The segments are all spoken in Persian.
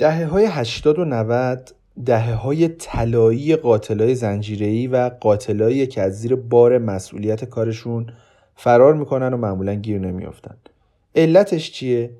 دهه های 80 و 90 دهه های طلایی قاتلای زنجیره‌ای و قاتلایی که از زیر بار مسئولیت کارشون فرار می‌کنن و معمولا گیر نمیافتن. علتش چیه؟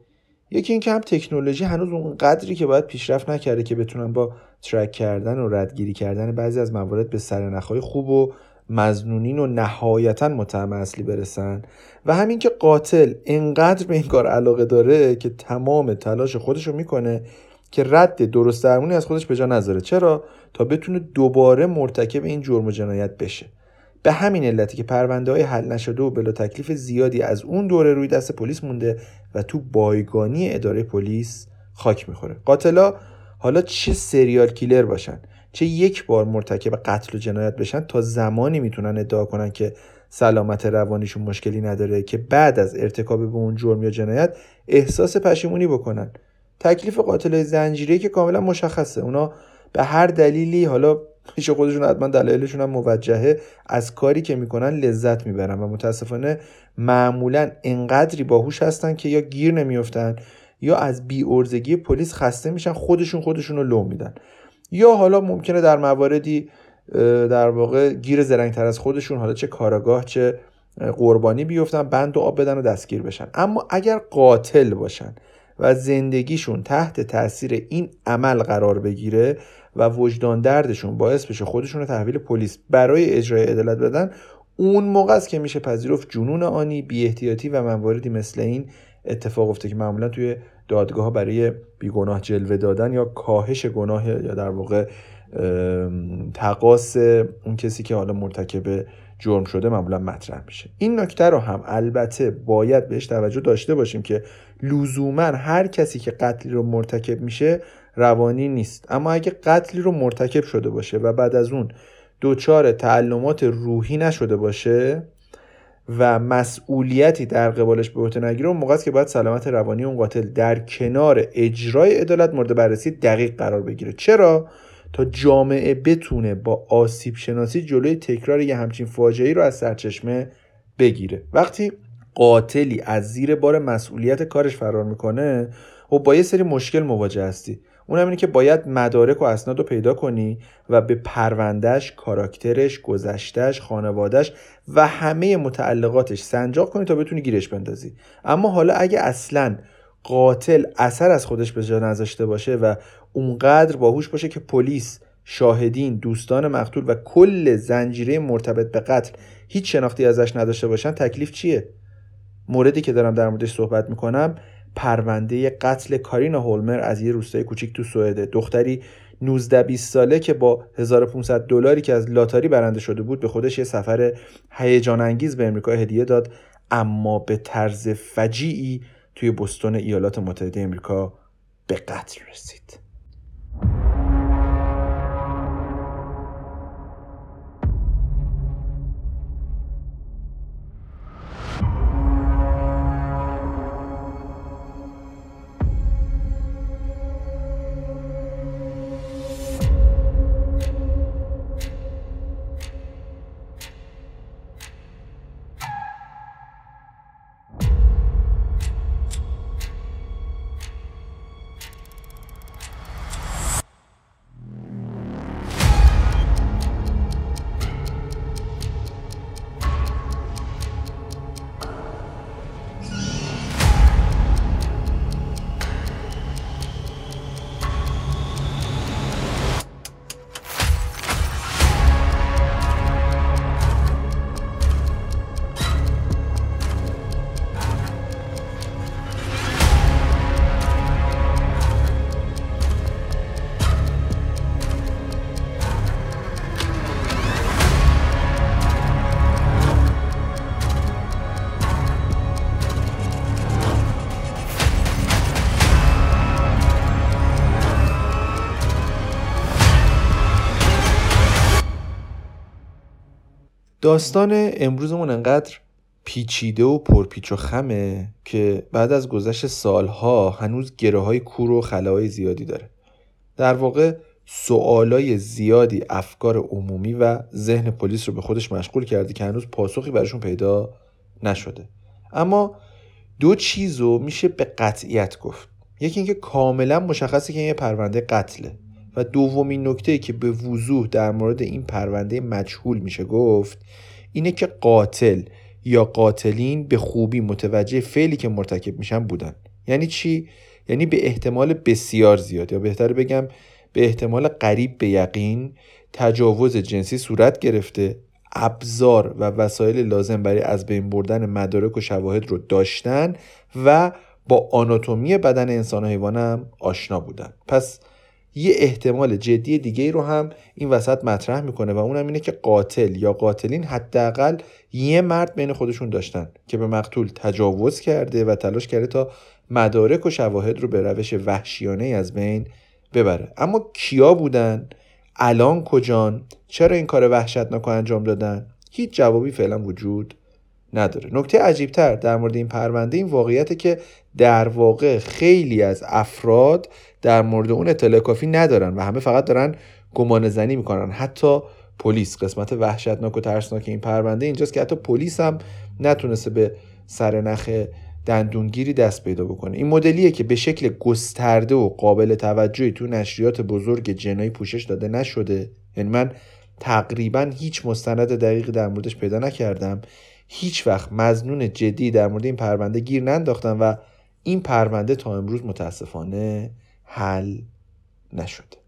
یکی اینکه هم تکنولوژی هنوز اون قدری که باید پیشرفت نکرده که بتونن با ترک کردن و ردگیری کردن بعضی از موارد به سرنخهای خوب و مزنونین و نهایتا متهم اصلی برسن و همین که قاتل انقدر به این کار علاقه داره که تمام تلاش خودش رو می‌کنه که رد درست درمونی از خودش به جا نذاره. چرا؟ تا بتونه دوباره مرتکب این جرم و جنایت بشه. به همین علتی که پرونده های حل نشده و بلا تکلیف زیادی از اون دوره روی دست پلیس مونده و تو بایگانی اداره پلیس خاک می‌خوره. قاتلا حالا چه سریال کیلر باشن چه یک بار مرتکب قتل و جنایت بشن تا زمانی می‌تونن ادعا کنن که سلامت روانیشون مشکلی نداره که بعد از ارتکاب به اون جرم یا جنایت احساس پشیمونی بکنن. تکلیف قاتل زنجیره که کاملا مشخصه. اونا به هر دلیلی حالا پیش خودشون حتما دلایلشون هم موجهه از کاری که می‌کنن لذت می‌برن و متاسفانه معمولا انقدری باهوش هستن که یا گیر نمیفتن یا از بی ارزگی پلیس خسته میشن خودشون خودشون رو لو میدن. یا حالا ممکنه در مواردی در واقع گیر زرنگتر از خودشون حالا چه کاراگاه چه قربانی بیفتن بند و آب بدن و دستگیر بشن. اما اگر قاتل باشن و زندگیشون تحت تاثیر این عمل قرار بگیره و وجدان دردشون باعث بشه خودشون رو تحویل پلیس برای اجرای عدالت بدن اون موقع است که میشه پذیرفت جنون آنی بی احتیاطی و مواردی مثل این اتفاق افته که معمولا توی دادگاه برای بیگناه جلوه دادن یا کاهش گناه یا در واقع تقاس اون کسی که حالا مرتکب جرم شده معمولا مطرح میشه. این نکته رو هم البته باید بهش توجه داشته باشیم که لزوما هر کسی که قتلی رو مرتکب میشه روانی نیست. اما اگه قتلی رو مرتکب شده باشه و بعد از اون دچار تعلمات روحی نشده باشه و مسئولیتی در قبالش به عهده نگیره اون موقع که باید سلامت روانی اون قاتل در کنار اجرای عدالت مورد بررسی دقیق قرار بگیره. چرا؟ تا جامعه بتونه با آسیب شناسی جلوی تکرار یه همچین فاجعه رو از سرچشمه بگیره. وقتی قاتلی از زیر بار مسئولیت کارش فرار می‌کنه و با یه سری مشکل مواجه هستی. اون اینه که باید مدارک و اسناد رو پیدا کنی و به پروندهش، کاراکترش، گذشتش، خانوادش و همه متعلقاتش سنجاق کنی تا بتونی گیرش بندازی. اما حالا اگه اصلا قاتل اثر از خودش به جا نذاشته باشه و اونقدر باهوش باشه که پلیس شاهدین دوستان مقتول و کل زنجیره مرتبط به قتل هیچ شناختی ازش نداشته باشن تکلیف چیه؟ موردی که دارم در موردش صحبت می‌کنم پرونده قتل کارینا هولمر از یه روستای کوچیک تو سوئده. دختری 19 20 ساله که با 1500 دلاری که از لاتاری برنده شده بود به خودش یه سفر هیجان انگیز به امریکا هدیه داد اما به طرز فجیعی توی بستون ایالات متحده امریکا به قتل رسید. داستان امروزمون انقدر پیچیده و پرپیچ و خمه که بعد از گذشت سالها هنوز گره های کور و خلاهای زیادی داره. در واقع سوالای زیادی افکار عمومی و ذهن پلیس رو به خودش مشغول کرده که هنوز پاسخی براشون پیدا نشده. اما دو چیز رو میشه به قطعیت گفت. یکی اینکه کاملا مشخصه که این یه پرونده قتله. و دومین نکته که به وضوح در مورد این پرونده مجهول میشه گفت اینه که قاتل یا قاتلین به خوبی متوجه فعلی که مرتکب میشن بودن. یعنی چی؟ یعنی به احتمال بسیار زیاد یا بهتر بگم به احتمال قریب به یقین تجاوز جنسی صورت گرفته ابزار و وسایل لازم برای از بین بردن مدارک و شواهد رو داشتن و با آناتومی بدن انسان و حیوان هم آشنا بودن. پس یه احتمال جدی دیگه رو هم این وسط مطرح می‌کنه و اونم اینه که قاتل یا قاتلین حداقل یه مرد بین خودشون داشتن که به مقتول تجاوز کرده و تلاش کرده تا مدارک و شواهد رو به روش وحشیانه از بین ببره. اما کیا بودن؟ الان کجان؟ چرا این کار وحشتناک انجام دادن؟ هیچ جوابی فعلا وجود نداره. نکته عجیبتر در مورد این پرونده این واقعیت که در واقع خیلی از افراد در مورد اون اطلاع کافی ندارن و همه فقط دارن گمان زنی می‌کنن. حتی پلیس قسمت وحشتناک و ترسناک این پرونده اینجاست که حتی پلیس هم نتونسته به سر نخ دندونگیری دست پیدا بکنه. این مدلیه که به شکل گسترده و قابل توجهی تو نشریات بزرگ جنایی پوشش داده نشده. یعنی من تقریبا هیچ مستند دقیقی در موردش پیدا نکردم. هیچ وقت مزنون جدی در مورد این پرونده گیر ننداختم و این پرونده تا امروز متاسفانه حل نشده.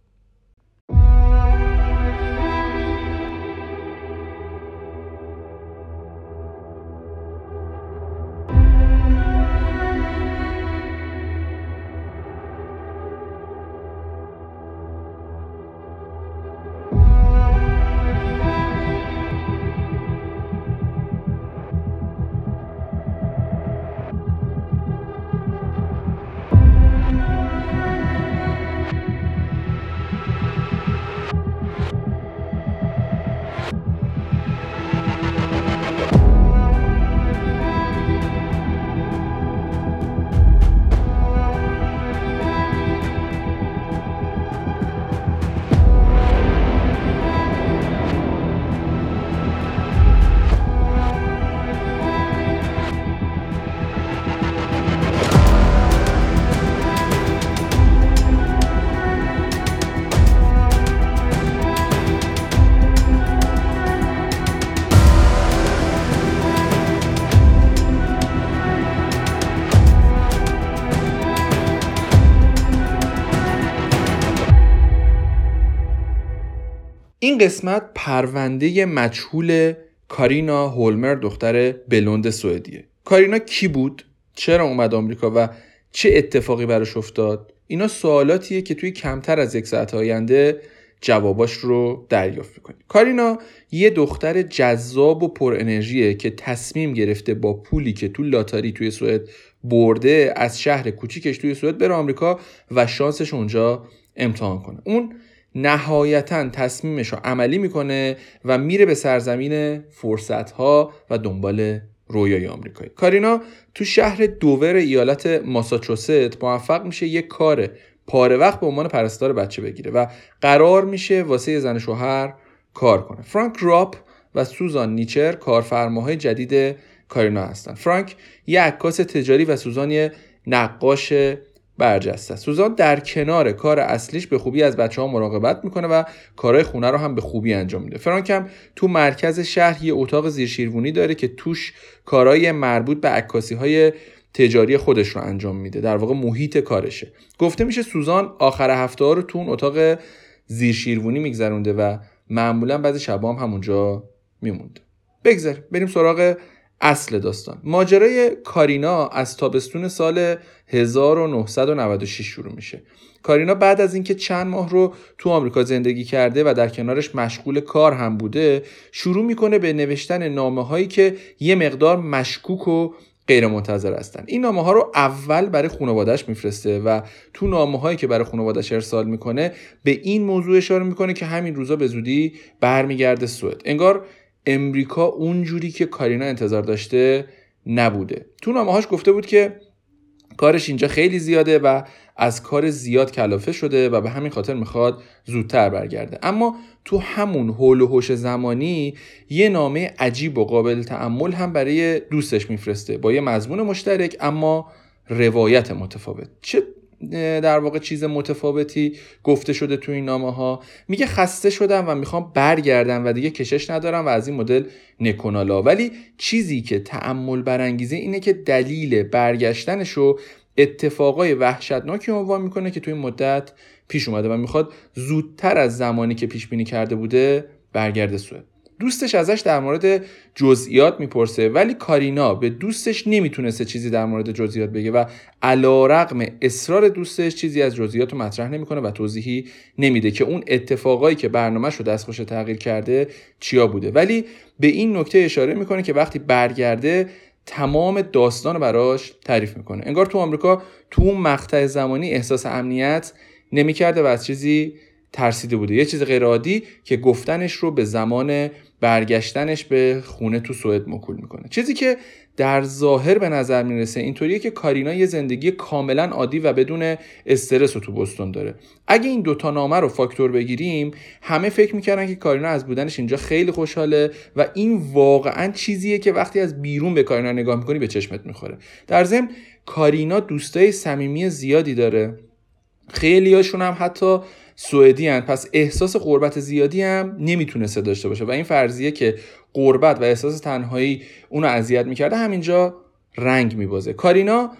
این قسمت پرونده مجهول کارینا هولمر دختر بلوند سوئدیه. کارینا کی بود؟ چرا اومد آمریکا و چه اتفاقی براش افتاد؟ اینا سوالاتیه که توی کمتر از یک ساعت آینده جواباش رو دریافت می‌کنیم. کارینا یه دختر جذاب و پر انرژیه که تصمیم گرفته با پولی که تو لاتاری توی سوئد برده از شهر کوچیکش توی سوئد بره آمریکا و شانسش اونجا امتحان کنه. اون نهایتا تصمیمش رو عملی می‌کنه و میره به سرزمین فرصت ها و دنبال رویای آمریکایی. کارینا تو شهر دوور ایالت ماساچوست موفق میشه یه کار پاره وقت به عنوان پرستار بچه بگیره و قرار میشه واسه زن شوهر کار کنه. فرانک راپ و سوزان نیچر کارفرماهای جدید کارینا هستن. فرانک یه عکاس تجاری و سوزان یه نقاش برجسته سوزان در کنار کار اصلیش به خوبی از بچه ها مراقبت می‌کنه و کارهای خونه رو هم به خوبی انجام میده. فرانک هم تو مرکز شهر یه اتاق زیرشیروونی داره که توش کارهای مربوط به عکاسی های تجاری خودش رو انجام میده. در واقع محیط کارشه. گفته میشه سوزان آخر هفته ها رو تو اون اتاق زیرشیروونی میگذرونده و معمولا بعضی شبا هم همونجا میمونده. بگذاریم بریم سراغ اصل داستان. ماجرای کارینا از تابستون سال 1996 شروع میشه. کارینا بعد از اینکه چند ماه رو تو آمریکا زندگی کرده و در کنارش مشغول کار هم بوده شروع می‌کنه به نوشتن نامه هایی که یه مقدار مشکوک و غیر منتظر هستن. این نامه ها رو اول برای خانوادهش میفرسته و تو نامه هایی که برای خانوادهش ارسال می‌کنه به این موضوع اشاره می‌کنه که همین روزا به زودی برمیگرده سوئد. انگار امریکا اونجوری که کارینا انتظار داشته نبوده. تو نامه‌هاش گفته بود که کارش اینجا خیلی زیاده و از کار زیاد کلافه شده و به همین خاطر می‌خواد زودتر برگرده. اما تو همون حول و حوش زمانی یه نامه عجیب و قابل تعمل هم برای دوستش میفرسته. با یه مضمون مشترک اما روایت متفاوت. چه در واقع چیز متفاوتی گفته شده تو این نامه ها میگه خسته شدم و می‌خوام برگردم و دیگه کشش ندارم و از این مدل نکنالا ولی چیزی که تعمل برانگیزه اینه که دلیل برگشتنش رو اتفاقای وحشتناکی عنوان می‌کنه که تو این مدت پیش اومده و می‌خواد زودتر از زمانی که پیش بینی کرده بوده برگرده سوئد. دوستش ازش در مورد جزئیات می‌پرسه ولی کارینا به دوستش نمی‌تونسته چیزی در مورد جزئیات بگه و علا رقم اصرار دوستش چیزی از جزئیات رو مطرح نمی‌کنه و توضیحی نمیده که اون اتفاقایی که برنامهش رو دستخوش تغییر کرده چیا بوده. ولی به این نکته اشاره می‌کنه که وقتی برگرده تمام داستان براش تعریف می‌کنه. انگار تو آمریکا تو اون مقطع زمانی احساس امنیت نمی‌کرده و از چیزی ترسیده بوده. یه چیز غیرعادی که گفتنش رو به زمان برگشتنش به خونه تو سوئد مکول می‌کنه. چیزی که در ظاهر به نظر می‌رسه اینطوریه که کارینا یه زندگی کاملا عادی و بدون استرس رو تو بستون داره. اگه این دوتا نامه رو فاکتور بگیریم همه فکر می‌کردن که کارینا از بودنش اینجا خیلی خوشحاله و این واقعا چیزیه که وقتی از بیرون به کارینا نگاه می‌کنی به چشمت می‌خوره. در ضمن کارینا دوستای صمیمی زیادی داره. خیلی هاشون هم حتی سوئدی هن. پس احساس قربت زیادی هم نمی‌تونسته داشته باشه. و این فرضیه که قربت و احساس تنهایی اونو اذیت می‌کرده همینجا رنگ میبازه. کارینا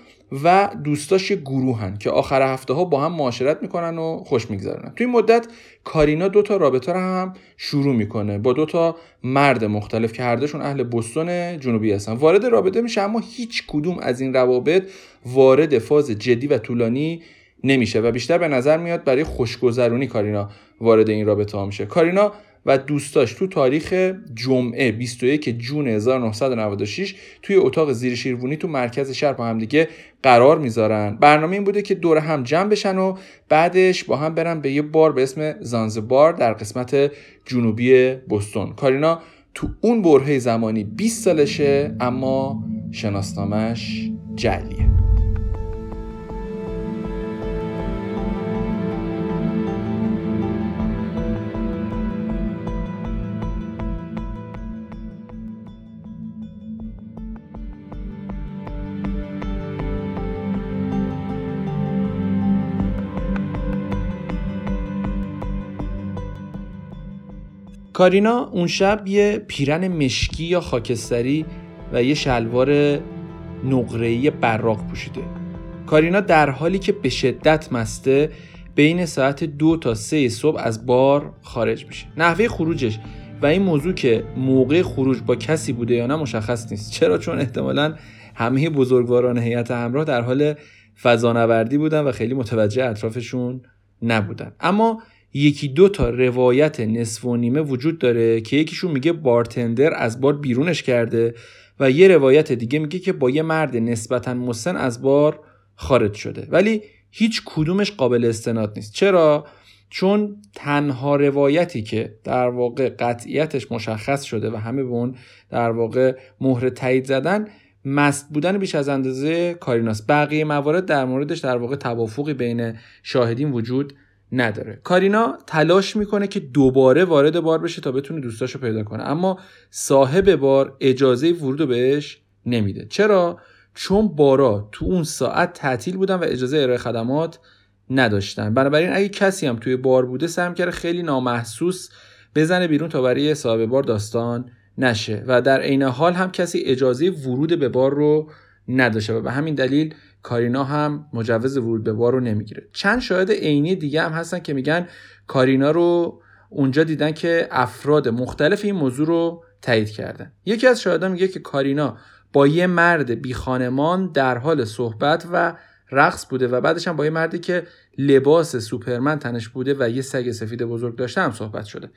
و دوستاش یه گروهن که آخر هفته ها با هم معاشرت می‌کنن و خوش میگذرونن. توی این مدت کارینا دو تا رابطه رو هم شروع می‌کنه. با دو تا مرد مختلف که هر دوشون اهل بستون جنوبی هستن. وارد رابطه میشه اما هیچ کدوم از این روابط وارد فاز جدی و طولانی نمیشه و بیشتر به نظر میاد برای خوشگذرونی کارینا وارد این رابطه ها میشه. کارینا و دوستاش تو تاریخ جمعه 21 جون 1996 توی اتاق زیر شیروانی تو مرکز شهر با هم دیگه قرار می‌ذارن. برنامه این بوده که دور هم جمع بشن و بعدش با هم برن به یه بار به اسم زانزبار در قسمت جنوبی بستون. کارینا تو اون برهه زمانی 20 سالشه اما شناسنامش جلیه کارینا اون شب یه پیرن مشکی یا خاکستری و یه شلوار نقره‌ای براق پوشیده. کارینا در حالی که به شدت مسته بین ساعت دو تا سه صبح از بار خارج میشه. نحوه خروجش و این موضوع که موقع خروج با کسی بوده یا نه مشخص نیست. چرا؟ چون احتمالا همه بزرگواران هیئت همراه در حال فضانوردی بودن و خیلی متوجه اطرافشون نبودن. اما یکی دو تا روایت نصف و نیمه وجود داره که یکیشون میگه بارتندر از بار بیرونش کرده و یه روایت دیگه میگه که با یه مرد نسبتا مسن از بار خارج شده. ولی هیچ کدومش قابل استناد نیست. چرا؟ چون تنها روایتی که در واقع قطعیتش مشخص شده و همه به اون در واقع مهر تایید زدن مست بودن بیش از اندازه کاریناست بقیه موارد در موردش در واقع توافقی بین شاهدین وجود نداره. کارینا تلاش می‌کنه که دوباره وارد بار بشه تا بتونه دوستاشو پیدا کنه. اما صاحب بار اجازه ورود بهش نمیده. چرا؟ چون بارا تو اون ساعت تعطیل بودن و اجازه ارائه خدمات نداشتن. بنابراین اگه کسی هم توی بار بوده سعی کرده خیلی نامحسوس بزنه بیرون تا برای صاحب بار داستان نشه. و در عین حال هم کسی اجازه ورود به بار رو نداشته. و به همین دلیل کارینا هم مجوز ورود به بار رو نمی‌گیره. چند شاهد عینی دیگه هم هستن که میگن کارینا رو اونجا دیدن که افراد مختلف این موضوع رو تایید کردن. یکی از شاهدان میگه که کارینا با یه مرد بی خانمان در حال صحبت و رقص بوده و بعدش هم با یه مردی که لباس سوپرمن تنش بوده و یه سگ سفید بزرگ داشته هم صحبت شده.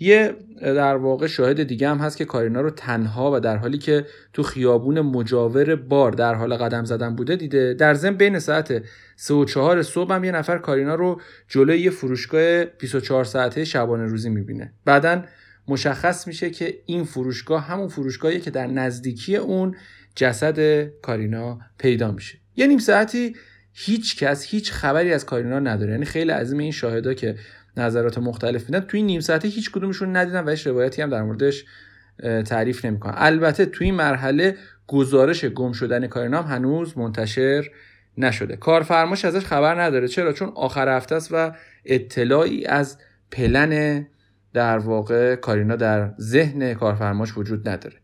یه در واقع شاهد دیگه هم هست که کارینا رو تنها و در حالی که تو خیابون مجاور بار در حال قدم زدن بوده دیده. در ضمن بین ساعت 3 و 4 صبح هم یه نفر کارینا رو جلوی یه فروشگاه 24 ساعته شبانه روزی می‌بینه. بعدا مشخص میشه که این فروشگاه همون فروشگاهی که در نزدیکی اون جسد کارینا پیدا میشه. یه نیم ساعتی هیچ کس هیچ خبری از کارینا نداره. یعنی خیلی عظیم این شاهدا که نظرات مختلف میدن. توی نیم ساعته هیچ کدومشون ندیدن و هیچ روایتی هم در موردش تعریف نمی‌کنن. البته توی این مرحله گزارش گم شدن کارینام هنوز منتشر نشده. کارفرماش ازش خبر نداره. چرا؟ چون آخر هفته است و اطلاعی از پلن در واقع کارینا در ذهن کارفرماش وجود نداره.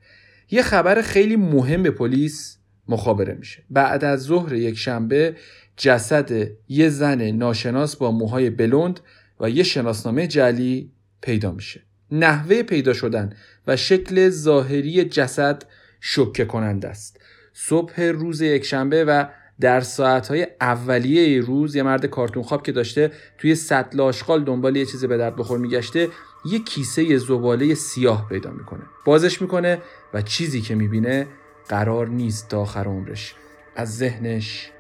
یه خبر خیلی مهم به پلیس مخابره میشه. بعد از ظهر یک شنبه جسد یه زن ناشناس با موهای بلند و یه شناسنامه جلی پیدا میشه. نحوه پیدا شدن و شکل ظاهری جسد شکه کننده است. صبح روز یکشنبه و در ساعتهای اولیه روز یه مرد کارتون خواب که داشته توی سطل آشغال دنبال یه چیزی به درد بخور میگشته یه کیسه زباله سیاه پیدا می‌کنه. بازش می‌کنه و چیزی که می‌بینه قرار نیست تا آخر عمرش. از ذهنش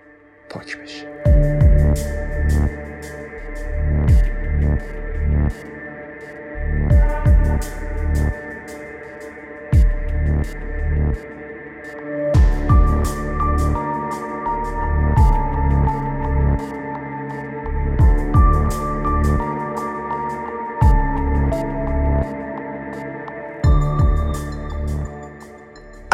پاک بشه.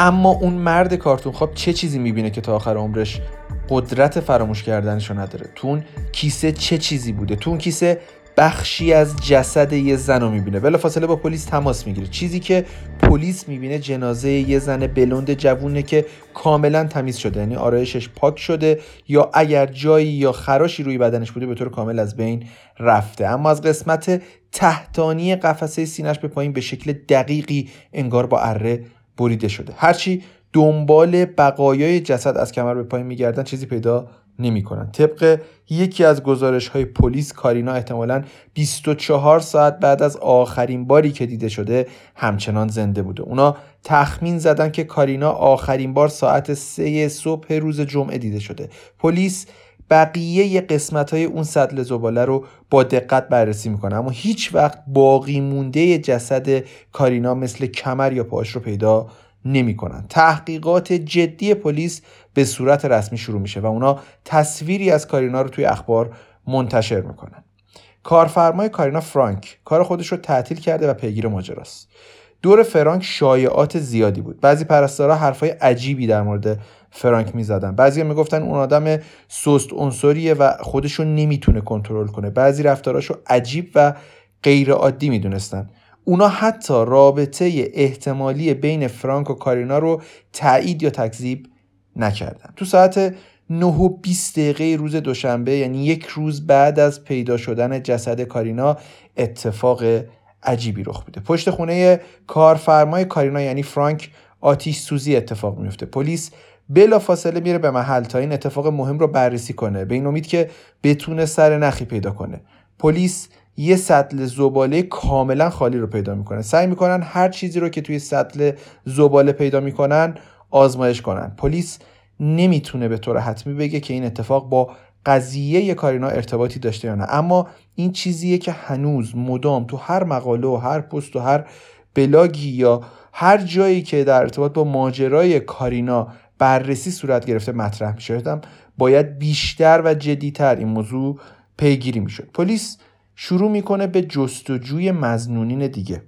اما اون مرد کارتون خواب چه چیزی می‌بینه که تا آخر عمرش قدرت فراموش کردنشو نداره؟ تو اون کیسه چه چیزی بوده؟ تو اون کیسه بخشی از جسد یه زن رو می‌بینه. بلا فاصله با پلیس تماس می‌گیره. چیزی که پلیس می‌بینه جنازه یه زن بلند جوونه که کاملا تمیز شده. یعنی آرایشش پاک شده یا اگر جایی یا خراشی روی بدنش بوده به طور کامل از بین رفته. اما از قسمت تحتانی قفسه سینش به پایین به شکل دقیقی انگار با اره بریده شده. هرچی دنبال بقایای جسد از کمر به پایین میگردن چیزی پیدا نمی‌کنن. طبق یکی از گزارش های پلیس کارینا احتمالا 24 ساعت بعد از آخرین باری که دیده شده همچنان زنده بوده. اونا تخمین زدن که کارینا آخرین بار ساعت سه صبح روز جمعه دیده شده. پلیس بقیه قسمت های اون سطل زباله رو با دقت بررسی می‌کنه. اما هیچ وقت باقی مونده جسد کارینا مثل کمر یا پاش رو پیدا نمی‌کنن. تحقیقات جدی پلیس به صورت رسمی شروع میشه و اونا تصویری از کارینا رو توی اخبار منتشر می‌کنن. کارفرمای کارینا فرانک کار خودش رو تعطیل کرده و پیگیر ماجراست. دور فرانک شایعات زیادی بود. بعضی پرستارا حرفای عجیبی در مورد فرانک می‌زدن. بعضی می‌گفتن اون آدم سست عنصریه و خودشو نمی‌تونه کنترل کنه. بعضی رفتاراشو عجیب و غیر عادی می‌دونستن. اونا حتی رابطه احتمالی بین فرانک و کارینا رو تایید یا تکذیب نکردن. تو ساعت 9 و 20 دقیقه روز دوشنبه یعنی یک روز بعد از پیدا شدن جسد کارینا اتفاق عجیبی رخ میده. پشت خونه کارفرمای کارینا یعنی فرانک آتیش سوزی اتفاق میفته پلیس بلا فاصله میره به محل تا این اتفاق مهم رو بررسی کنه. به این امید که بتونه سر نخی پیدا کنه. پلیس یه سطل زباله کاملا خالی رو پیدا می‌کنه. سعی می‌کنن هر چیزی رو که توی سطل زباله پیدا می‌کنن آزمایش کنن. پلیس نمی‌تونه به طور حتمی بگه که این اتفاق با قضیه کارینا ارتباطی داشته یا نه. اما این چیزیه که هنوز مدام تو هر مقاله و هر پست و هر بلاگی یا هر جایی که در ارتباط با ماجرای کارینا بررسی صورت گرفته مطرح می‌شدم باید بیشتر و جدیتر این موضوع پیگیری می‌شد. پلیس شروع می‌کنه به جستجوی مزنونین دیگه.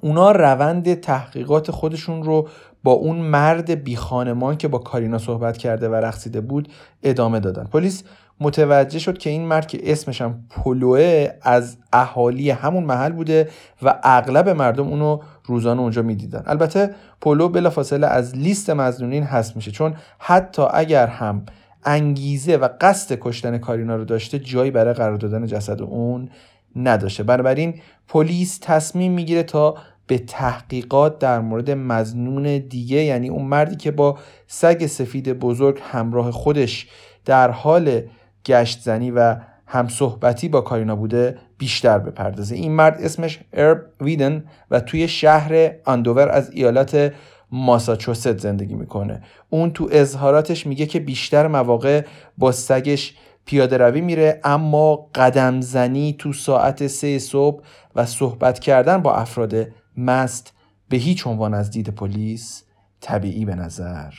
اونا روند تحقیقات خودشون رو با اون مرد بی خانمان که با کارینا صحبت کرده و رقصیده بود ادامه دادن. پلیس متوجه شد که این مرد که اسمش هم پلوه از اهالی همون محل بوده و اغلب مردم اونو روزانه اونجا می‌دیدن. البته پولو بلافاصله از لیست مزنونین هست میشه چون حتی اگر هم انگیزه و قصد کشتن کارینا رو داشته جایی برای قرار دادن جسد اون نداشته. بنابراین پلیس تصمیم می‌گیره تا به تحقیقات در مورد مزنون دیگه یعنی اون مردی که با سگ سفید بزرگ همراه خودش در حال گشت زنی و هم صحبتی با کارینا بوده بیشتر بپردازه این مرد اسمش ارب ویدن و توی شهر اندوور از ایالت ماساچوست زندگی می‌کنه. اون تو اظهاراتش میگه که بیشتر مواقع با سگش پیاده روی میره اما قدم زنی تو ساعت سه صبح و صحبت کردن با افراد مست به هیچ عنوان از دید پلیس طبیعی به نظر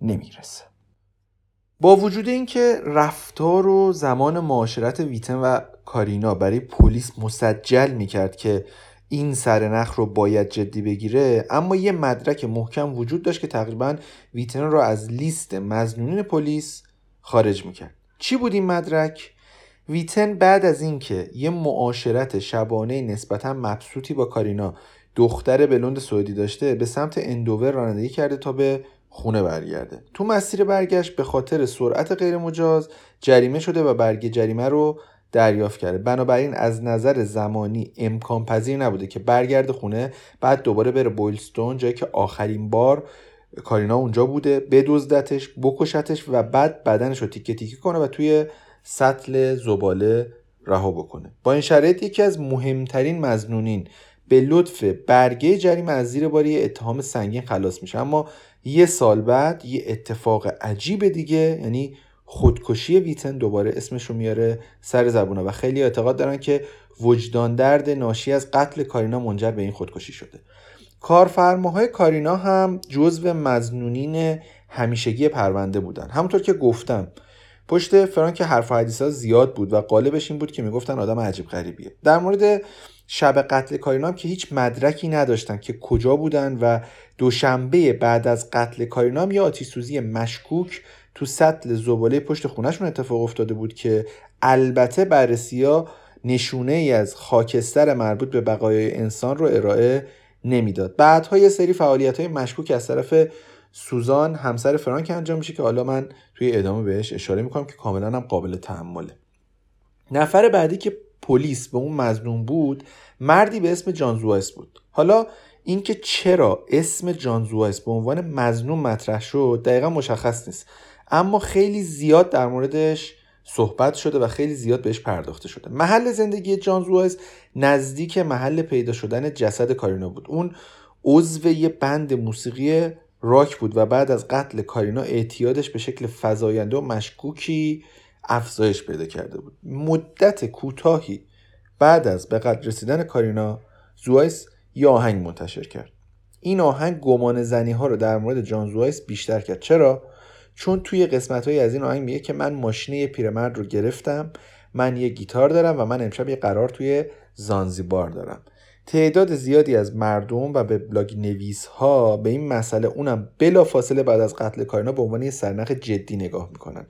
نمی‌رسه. با وجود اینکه رفتار و زمان معاشرت ویتن و کارینا برای پلیس مسجل می‌کرد که این سرنخ رو باید جدی بگیره اما یه مدرک محکم وجود داشت که تقریبا ویتن رو از لیست مزنونین پلیس خارج می‌کرد. چی بود این مدرک؟ ویتن بعد از اینکه یه معاشرت شبانه نسبتا مبسوطی با کارینا دختر بلوند سعودی داشته به سمت اندوور رانندگی کرده تا به خونه برگرده. تو مسیر برگشت به خاطر سرعت غیر مجاز جریمه شده و برگ جریمه رو دریافت کرده. بنابراین از نظر زمانی امکان پذیر نبوده که برگرده خونه بعد دوباره بره بویلستون جایی که آخرین بار کارینا اونجا بوده بدزدتش بکشتش و بعد بدنش رو تیکه تیکه کنه و توی سطل زباله رها بکنه. با این شرایط یکی از مهمترین مزنونین به لطف برگه جریمه از زیر باری اتهام سنگین خلاص میشه. اما یه سال بعد یه اتفاق عجیب دیگه یعنی خودکشی ویتن دوباره اسمش رو میاره سر زبونه و خیلی اعتقاد دارن که وجدان درد ناشی از قتل کارینا منجر به این خودکشی شده. کارفرماهای کارینا هم جزو مزنونین همیشگی پرونده بودن. همونطور که گفتم پشت فرانک حرف و زیاد بود و قالبش این بود که می‌گفتن آدم عجیب غریبیه. در مورد شب قتل کارینا هم که هیچ مدرکی نداشتن که کجا بودن و دوشنبه بعد از قتل کارینا هم یه آتیسوزی مشکوک تو سطل زباله پشت خونهشون اتفاق افتاده بود که البته بررسی ها نشونه ای از خاکستر مربوط به بقایای انسان رو ارائه نمی‌داد. بعدها یه سری فعالیت های مشکوک از طرف سوزان همسر فرانک انجام میشه که حالا من توی ادامه بهش اشاره می‌کنم که کاملا هم قابل تحمله. نفر بعدی که پلیس به اون مظنون بود مردی به اسم جان زوایس بود. حالا اینکه چرا اسم جان زوایس به عنوان مظنون مطرح شد دقیقا مشخص نیست. اما خیلی زیاد در موردش صحبت شده و خیلی زیاد بهش پرداخته شده. محل زندگی جان زوایس نزدیک محل پیدا شدن جسد کارینا بود. اون عضو یه بند موسیقی راک بود و بعد از قتل کارینا اعتیادش به شکل فزاینده و مشکوکی افزایش پیدا کرده بود. مدت کوتاهی بعد از به قتل رسیدن کارینا زوایس یه آهنگ منتشر کرد. این آهنگ گمان زنی ها رو در مورد جان زوایس بیشتر کرد. چرا؟ چون توی قسمت های از این آهنگ میگه که من ماشین پیرمرد رو گرفتم من یه گیتار دارم و من امشب یه قرار توی زانزیبار دارم. تعداد زیادی از مردم و به بلاگ نویس ها به این مسئله اونم بلا فاصله بعد از قتل کارینا به عنوان یه سرنخ جدی نگاه می‌کنن.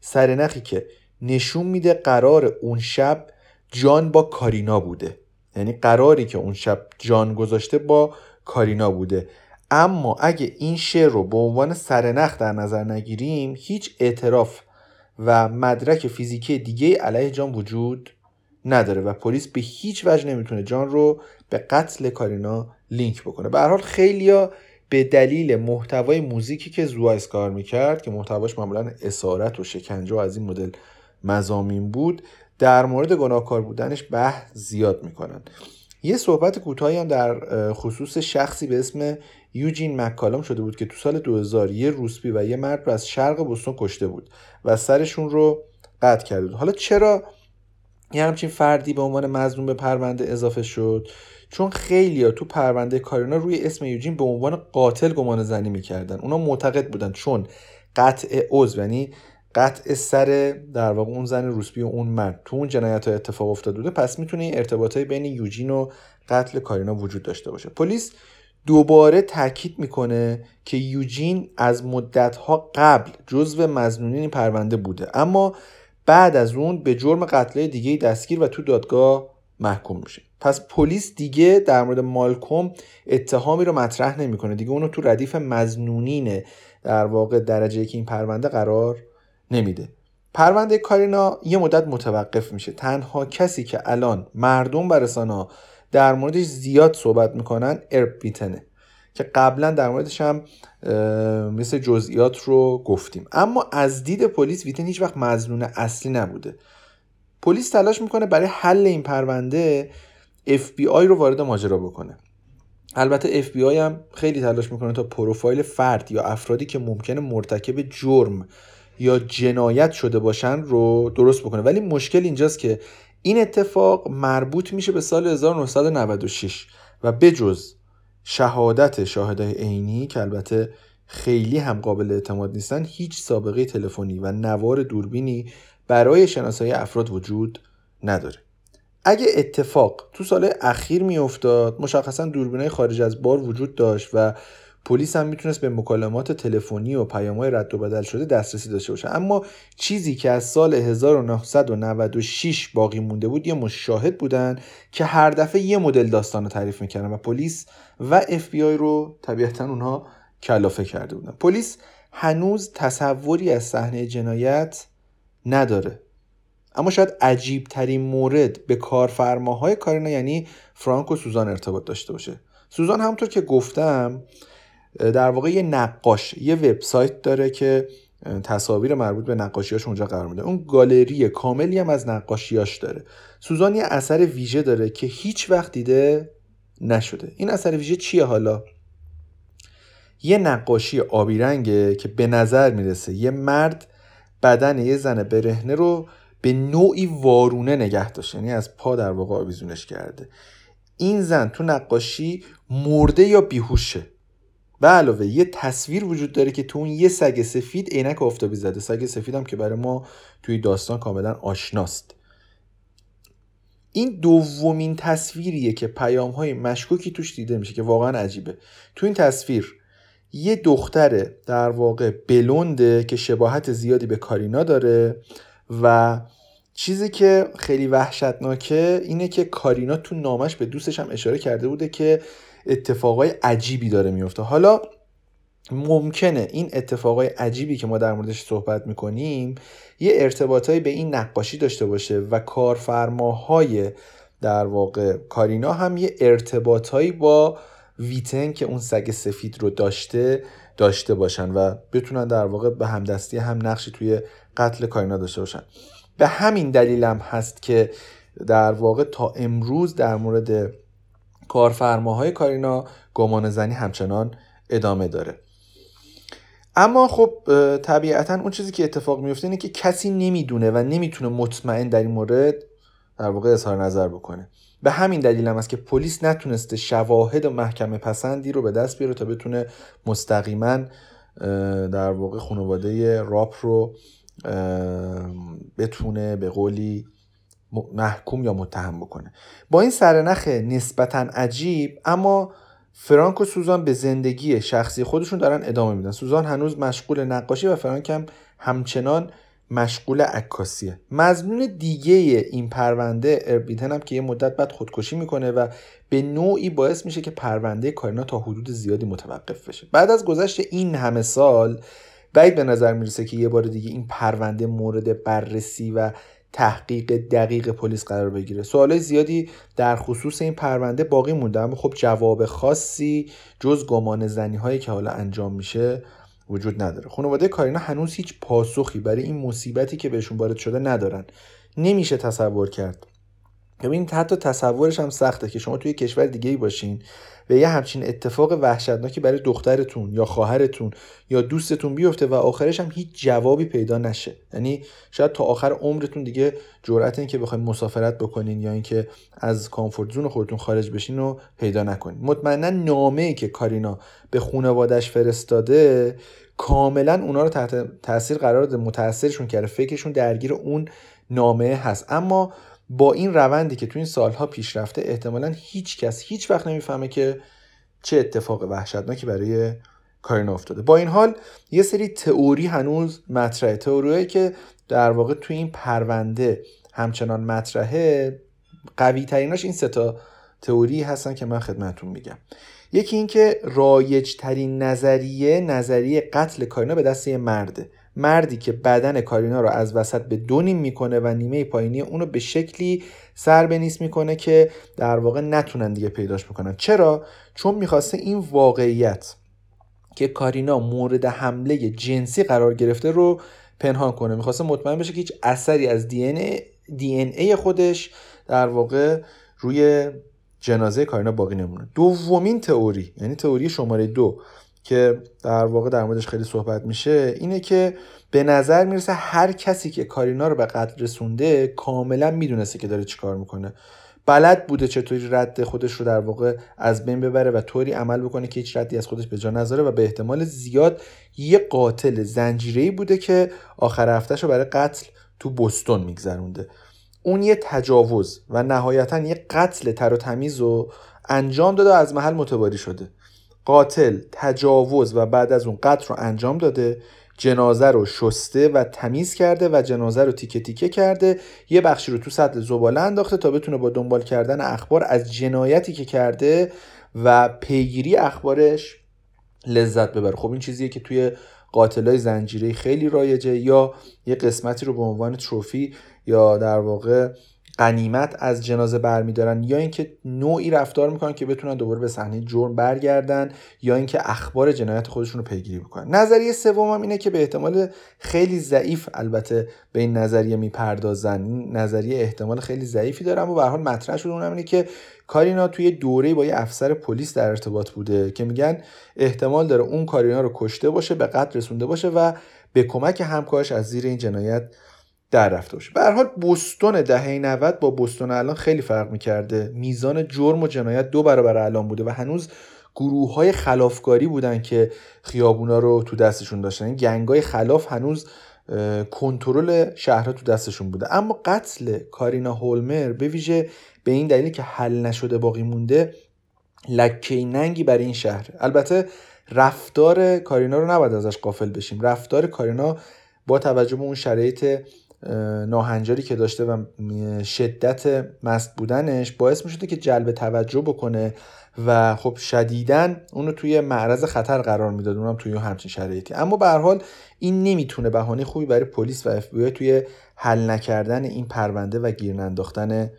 سرنخی که نشون میده قرار اون شب جان با کارینا بوده. یعنی قراری که اون شب جان گذاشته با کارینا بوده. اما اگه این شعر رو به عنوان سرنخ در نظر نگیریم هیچ اعتراف و مدرک فیزیکی دیگه علیه جان وجود نداره و پلیس به هیچ وجه نمی‌تونه جان رو به قتل کارینا لینک بکنه. به هر حال خیلیا به دلیل محتوای موزیکی که زوایس کار می‌کرد که محتواش معمولا اسارت و شکنجه و از این مدل مزامین بود در مورد گناهکار بودنش به زیاد می‌کنن. یه صحبت کوتاهی هم در خصوص شخصی به اسم یوجین مکالام شده بود که تو سال 2000 یه روسپی و یه مرد رو از شرق بوستون کشته بود و سرشون رو قطع کرده حالا چرا یه همچین فردی به عنوان مظلوم به پرونده اضافه شد؟ چون خیلی تو پرونده کارینا روی اسم یوجین به عنوان قاتل گمان زنی می‌کردن. اونا معتقد بودن چون قطع عضو یعنی قطع سر در واقع اون زن روسپی و اون مرد. تو اون جنایت ها اتفاق افتاده بوده پس می‌تونه این ارتباطای بین یوجین و قتل کارینا وجود داشته باشه. پلیس دوباره تاکید می‌کنه که یوجین از مدتها قبل جزو مزنونین پرونده بوده. اما بعد از اون به جرم قتل دیگه دستگیر و تو دادگاه محکوم میشه. پس پلیس دیگه در مورد مالکوم اتهامی رو مطرح نمی‌کنه. دیگه اونو تو ردیف مزنونین در واقع درجه که این پرونده قرار نمیده. پرونده کارینا یه مدت متوقف میشه. تنها کسی که الان مردم و رسانه در موردش زیاد صحبت می‌کنن ارب بیتنه که قبلا در موردش هم مثل جزئیات رو گفتیم. اما از دید پلیس ویتن هیچ وقت مزنون اصلی نبوده. پلیس تلاش می‌کنه برای حل این پرونده FBI رو وارد ماجرا بکنه. البته FBI هم خیلی تلاش می‌کنه تا پروفایل فرد یا افرادی که ممکنه مرتکب جرم یا جنایت شده باشن رو درست بکنه. ولی مشکل اینجاست که این اتفاق مربوط میشه به سال 1996 و بجز شهادت شاهدای عینی که البته خیلی هم قابل اعتماد نیستن هیچ سابقه تلفنی و نوار دوربینی برای شناسایی افراد وجود نداره. اگه اتفاق تو سال اخیر میافتاد مشخصا دوربینای خارج از بار وجود داشت و پلیس هم می‌تونست به مکالمات تلفنی و پیامهای رد و بدل شده دسترسی داشته باشه. اما چیزی که از سال 1996 باقی مونده بود یه مشاهد بودن که هر دفعه یه مدل داستان رو تعریف می‌کردن و پلیس و اف بی آی رو طبیعتا اونها کلافه کرده بودن. پلیس هنوز تصوری از صحنه جنایت نداره. اما شاید عجیب ترین مورد به کارفرماهای کارینا یعنی فرانک و سوزان ارتباط داشته باشه. سوزان همونطور که گفتم در واقع یه نقاش یه وبسایت داره که تصاویر مربوط به نقاشیاش اونجا قرار میده. اون گالری کاملی هم از نقاشیاش داره. سوزان یه اثر ویژه داره که هیچ وقت دیده نشده. این اثر ویژه چیه حالا؟ یه نقاشی آبی رنگه که به نظر می‌رسه یه مرد بدن یه زن برهنه رو به نوعی وارونه نگه داشته یعنی از پا در واقع آویزونش کرده. این زن تو نقاشی مرده یا بیهوشه؟ و علاوه یه تصویر وجود داره که تو اون یه سگ سفید عینک آفتابی زده. سگ سفید هم که برای ما توی داستان کاملا آشناست. این دومین تصویریه که پیام های مشکوکی توش دیده میشه که واقعا عجیبه. تو این تصویر یه دختر در واقع بلونده که شباهت زیادی به کارینا داره و چیزی که خیلی وحشتناکه اینه که کارینا تو نامش به دوستش هم اشاره کرده بوده که اتفاقای عجیبی داره میفته. حالا ممکنه این اتفاقای عجیبی که ما در موردش صحبت می‌کنیم یه ارتباطایی به این نقاشی داشته باشه و کارفرماهای در واقع کارینا هم یه ارتباطایی با ویتن که اون سگ سفید رو داشته داشته باشن و بتونن در واقع به همدستی هم نقشی توی قتل کارینا داشته باشن. به همین دلیلم هست که در واقع تا امروز در مورد کارفرماهای کارینا گمان زنی همچنان ادامه داره. اما خب طبیعتا اون چیزی که اتفاق میفته اینه که کسی نمی‌دونه و نمی‌تونه مطمئن در این مورد در واقع اظهار نظر بکنه. به همین دلیل هم است که پلیس نتونسته شواهد و محکمه پسندی رو به دست بیاره تا بتونه مستقیما در واقع خانواده راپ رو بتونه به قولی محکوم یا متهم بکنه. با این سرنخ نسبتا عجیب اما فرانک و سوزان به زندگی شخصی خودشون دارن ادامه میدن. سوزان هنوز مشغول نقاشی و فرانک هم همچنان مشغول عکاسیه. مزنون دیگه این پرونده اربیتن هم که یه مدت بعد خودکشی می‌کنه و به نوعی باعث میشه که پرونده کارینا تا حدود زیادی متوقف بشه. بعد از گذشت این همه سال بعید به نظر می‌رسه که یه بار دیگه این پرونده مورد بررسی و تحقیق دقیق پلیس قرار بگیره. سوالای زیادی در خصوص این پرونده باقی مونده اما خب جواب خاصی جز گمان زنی هایی که حالا انجام میشه وجود نداره. خانواده کارینا هنوز هیچ پاسخی برای این مصیبتی که بهشون وارد شده ندارن. نمیشه تصور کرد. ببینید حتی تصورش هم سخته که شما توی کشور دیگه ای باشین و یه همچین اتفاق وحشتناکی برای دخترتون یا خواهرتون یا دوستتون بیفته و آخرش هم هیچ جوابی پیدا نشه. یعنی شاید تا آخر عمرتون دیگه جرأت این که بخواید مسافرت بکنین یا اینکه از کامفورت زون خودتون خارج بشین رو پیدا نکنین. مطمئنا نامه ای که کارینا به خانوادش فرستاده کاملا اونا رو تحت تاثیر قرار داده متاثرشون کرده فکرشون درگیر اون نامه هست. اما با این روندی که تو این سالها پیش رفته احتمالا هیچ کس هیچ وقت نمی‌فهمه که چه اتفاق وحشتناکی برای کارین افتاده. با این حال یه سری تئوری هنوز مطرحه. تئوریایی که در واقع تو این پرونده همچنان مطرحه قوی تریناش این ستا تئوری هستن که من خدمتون میگم. یکی اینکه رایج ترین نظریه نظریه قتل کارینا به دست یه مرده. مردی که بدن کارینا رو از وسط به دو نیم می‌کنه و نیمه پایینی اونو به شکلی سر بنیس می‌کنه که در واقع نتونن دیگه پیداش بکنن. چرا؟ چون می‌خواسته این واقعیت که کارینا مورد حمله جنسی قرار گرفته رو پنهان کنه. می‌خواسته مطمئن بشه که هیچ اثری از دی ای, دی ای خودش در واقع روی جنازه کارینا باقی نمونه. دومین تئوری یعنی تئوری شماره دو که در واقع در موردش خیلی صحبت میشه اینه که به نظر می‌رسه هر کسی که کارینا رو به قتل رسونده کاملا می‌دونسته که داره چیکار می‌کنه. بلد بوده چطوری رد خودش رو در واقع از بین ببره و طوری عمل بکنه که هیچ ردی از خودش به جا نذاره و به احتمال زیاد یه قاتل زنجیری بوده که آخر هفتهش رو برای قتل تو بستون میگذرونده. اون یه تجاوز و نهایتا یه قتل تر و تمیز رو انجام داده و از محل متواری شده. قاتل تجاوز و بعد از اون قتل رو انجام داده جنازه رو شسته و تمیز کرده و جنازه رو تیکه تیکه کرده یه بخشی رو تو سطل زباله انداخته تا بتونه با دنبال کردن اخبار از جنایتی که کرده و پیگیری اخبارش لذت ببره. خب این چیزیه که توی قاتلای زنجیره خیلی رایجه یا یه قسمتی رو به عنوان تروفی یا در واقع قنیمت از جنازه برمیدارن یا اینکه نوعی رفتار می‌کنن که بتونن دوباره به صحنه جرم برگردن یا اینکه اخبار جنایت خودشون رو پیگیری بکنن. نظریه سومم اینه که به احتمال خیلی ضعیف البته به این نظریه می‌پردازن. این نظریه احتمال خیلی ضعیفی داره اما به حال مطرح شده اونم اینه که کارینا توی دوره با یه افسر پلیس در ارتباط بوده که میگن احتمال داره اون کارینا رو کشته باشه به قتل رسونده باشه و به کمک همکارش از زیر این جنایت در رفته باشه. به حال بوستون دهه 90 با بوستون الان خیلی فرق می‌کرده. میزان جرم و جنایت دو برابر الان بوده و هنوز گروه های خلافکاری بودن که خیابونا رو تو دستشون داشتن. این خلاف هنوز کنترل شهرها تو دستشون بوده. اما قتل کارینا هولمر به ویژه به این دلیل که حل نشده باقی مونده لکه ننگی برای این شهر. البته رفتار کارینا رو نباید ازش قافل بشیم. رفتار کارینا با توجه به اون شرایط ناهنجاری که داشته و شدت مست بودنش باعث می شده که جلب توجه بکنه و خب شدیدن اونو توی معرض خطر قرار می‌داد. اونم توی همچین شرایطی. اما به حال این نمی‌تونه بهانه خوبی برای پلیس و اف توی حل نکردن این پرونده و گیر انداختن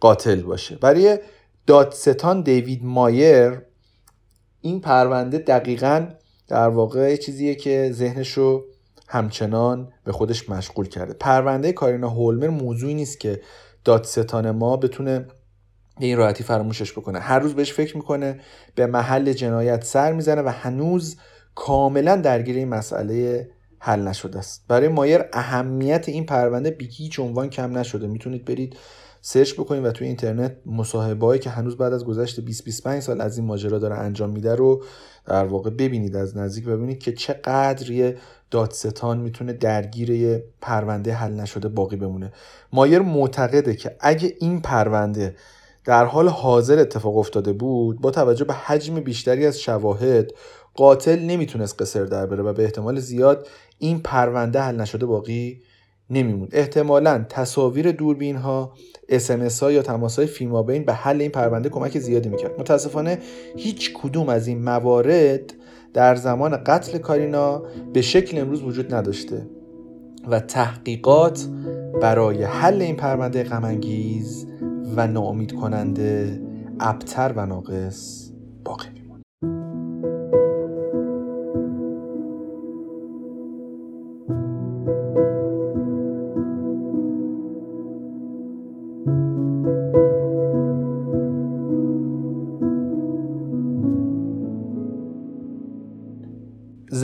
قاتل باشه. برای دادستان دیوید مایر این پرونده دقیقا در واقع چیزیه که ذهنش رو همچنان به خودش مشغول کرده. پرونده کارینا هولمر موضوعی نیست که دادستان ما بتونه به این راحتی فراموشش بکنه. هر روز بهش فکر می‌کنه به محل جنایت سر می‌زنه و هنوز کاملا درگیر این مسئله حل نشده است. برای مایر اهمیت این پرونده بی هیچ عنوان کم نشده. می‌تونید برید سرچ بکنید و توی اینترنت مصاحبه‌ای که هنوز بعد از گذشت 20 25 سال از این ماجرا داره انجام میده رو در واقع ببینید از نزدیک. ببینید که چقدر یه دادستان می‌تونه درگیر یه پرونده حل نشده باقی بمونه. مایر معتقده که اگه این پرونده در حال حاضر اتفاق افتاده بود با توجه به حجم بیشتری از شواهد قاتل نمی‌تونست قصر در بره و به احتمال زیاد این پرونده حل نشده باقی نمیموند. احتمالا تصاویر دوربین ها اسمس ها یا تماس های فیلمابین به حل این پرونده کمک زیادی می‌کرد. متاسفانه هیچ کدوم از این موارد در زمان قتل کارینا به شکل امروز وجود نداشته و تحقیقات برای حل این پرونده غمانگیز و ناامید کننده ابتر و ناقص باقی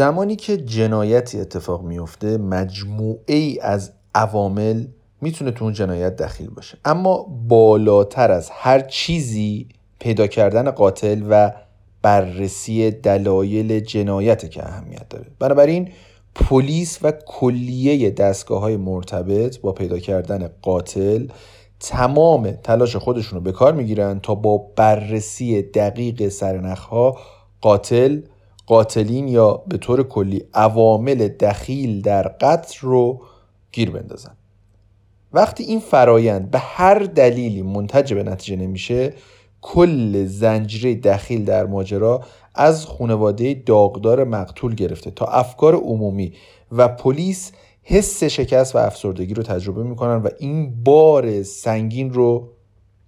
زمانی که جنایتی اتفاق میفته مجموعه ای از عوامل می‌تونه تو اون جنایت دخیل باشه. اما بالاتر از هر چیزی پیدا کردن قاتل و بررسی دلایل جنایت که اهمیت داره. بنابراین پلیس و کلیه دستگاه های مرتبط با پیدا کردن قاتل تمام تلاش خودشون رو به کار می‌گیرن تا با بررسی دقیق سرنخها قاتل قاتلین یا به طور کلی عوامل دخیل در قتل رو گیر بندازن. وقتی این فرایند به هر دلیلی منتج به نتیجه نمیشه کل زنجیره دخیل در ماجرا از خانواده داغدار مقتول گرفته تا افکار عمومی و پلیس حس شکست و افسردگی رو تجربه می‌کنن و این بار سنگین رو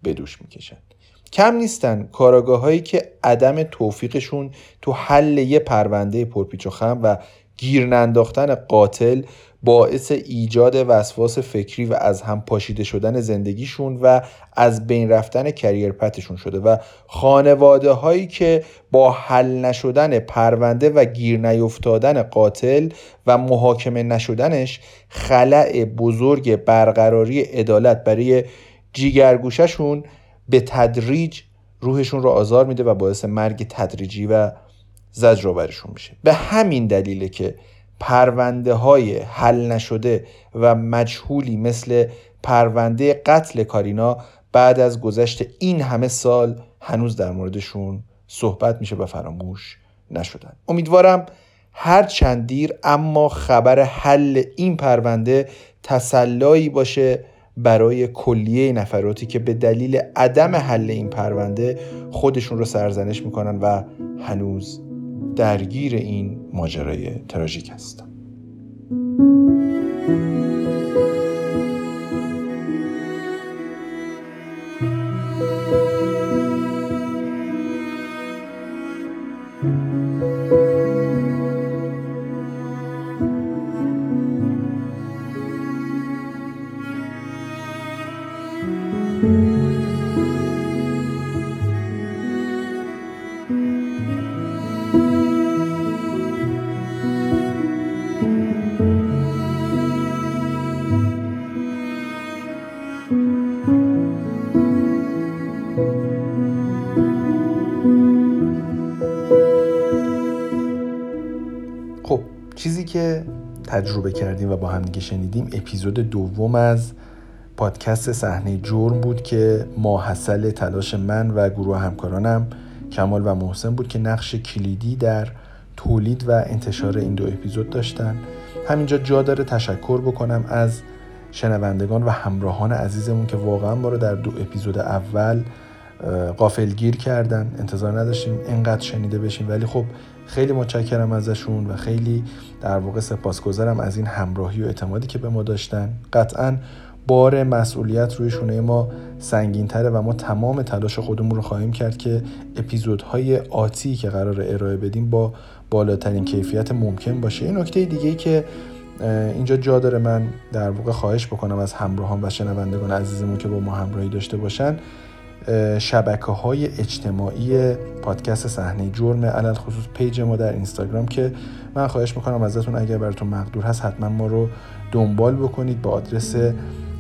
به دوش می‌کشن. کم نیستن. کاراگاه هایی که عدم توفیقشون تو حل یه پرونده پرپیچ و خم و گیر ننداختن قاتل باعث ایجاد وسواس فکری و از هم پاشیده شدن زندگیشون و از بین رفتن کریر پتشون شده و خانواده هایی که با حل نشدن پرونده و گیر نیفتادن قاتل و محاکمه نشدنش خلع بزرگ برقراری عدالت برای جیگرگوششون به تدریج روحشون رو آزار میده و باعث مرگ تدریجی و زجرآورشون میشه. به همین دلیله که پرونده های حل نشده و مجهولی مثل پرونده قتل کارینا بعد از گذشت این همه سال هنوز در موردشون صحبت میشه و فراموش نشدن. امیدوارم هر چند دیر اما خبر حل این پرونده تسلایی باشه برای کلیه نفراتی که به دلیل عدم حل این پرونده خودشون رو سرزنش می‌کنن و هنوز درگیر این ماجرای تراژیک هستن. کردیم و با هم دیگه شنیدیم اپیزود دوم از پادکست صحنه جرم بود که ماحصل تلاش من و گروه همکارانم کمال و محسن بود که نقش کلیدی در تولید و انتشار این دو اپیزود داشتن. همینجا جا داره تشکر بکنم از شنوندگان و همراهان عزیزمون که واقعا ما رو در دو اپیزود اول قافلگیر کردن. انتظار نداشتیم اینقدر شنیده بشیم. ولی خب خیلی متشکرم ازشون و خیلی در واقع سپاسگزارم از این همراهی و اعتمادی که به ما داشتن. قطعا بار مسئولیت روی شونه ما سنگین تره و ما تمام تلاش خودمون رو خواهیم کرد که اپیزودهای آتی که قرار ارائه بدیم با بالاترین کیفیت ممکن باشه. این نکته دیگه ای که اینجا جا داره من در واقع خواهش بکنم از همراهان و شنوندگان عزیزمون که با ما همراهی داشته باشن. شبکه های اجتماعی پادکست صحنه جرم علل خصوص پیج ما در اینستاگرام که من خواهش می‌کنم ازتون اگر براتون مقدور هست حتما ما رو دنبال بکنید با آدرس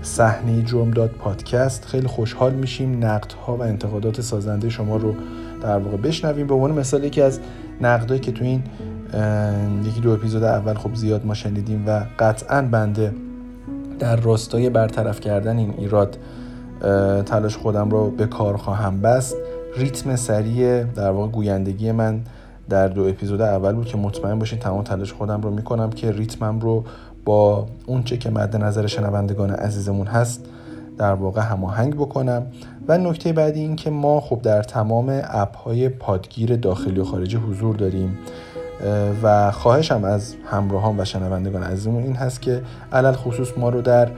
صحنه جرم داد پادکست. خیلی خوشحال میشیم نقد ها و انتقادات سازنده شما رو در واقع بشنویم. به عنوان مثال یکی از نقدهایی که تو این یکی دو اپیزود اول خب زیاد ما شنیدیم و قطعا بنده در راستای برطرف کردن این ایراد تلاش خودم رو به کار خواهم بست. ریتم سریع در واقع گویندگی من در دو اپیزود اول بود که مطمئن باشین تمام تلاش خودم رو می‌کنم که ریتمم رو با اونچه که مد نظر شنوندگان عزیزمون هست در واقع هماهنگ بکنم. و نکته بعدی این که ما خب در تمام اپ های پادگیر داخلی و خارجی حضور داریم. و خواهشم از همراهان و شنوندگان عزیزمون این هست که علی‌الخصوص ما رو در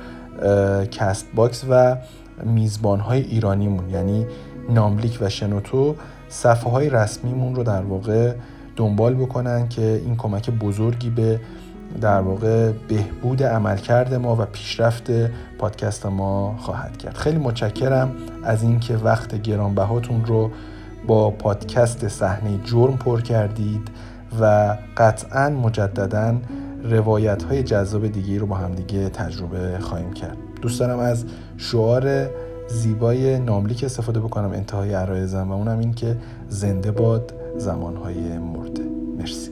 Castbox و میزبان های ایرانیمون یعنی ناملیک و شنوتو صفحه های رسمیمون رو در واقع دنبال بکنن که این کمک بزرگی به در واقع بهبود عملکرد ما و پیشرفت پادکست ما خواهد کرد. خیلی متشکرم از اینکه وقت گرانبهاتون رو با پادکست صحنه جرم پر کردید و قطعا مجددا روایت های جذاب دیگه رو با همدیگه تجربه خواهیم کرد. دوست دارم از شعار زیبای ناملیک استفاده بکنم انتهای عرایزم و اونم این که زنده باد زمانهای مرده. مرسی.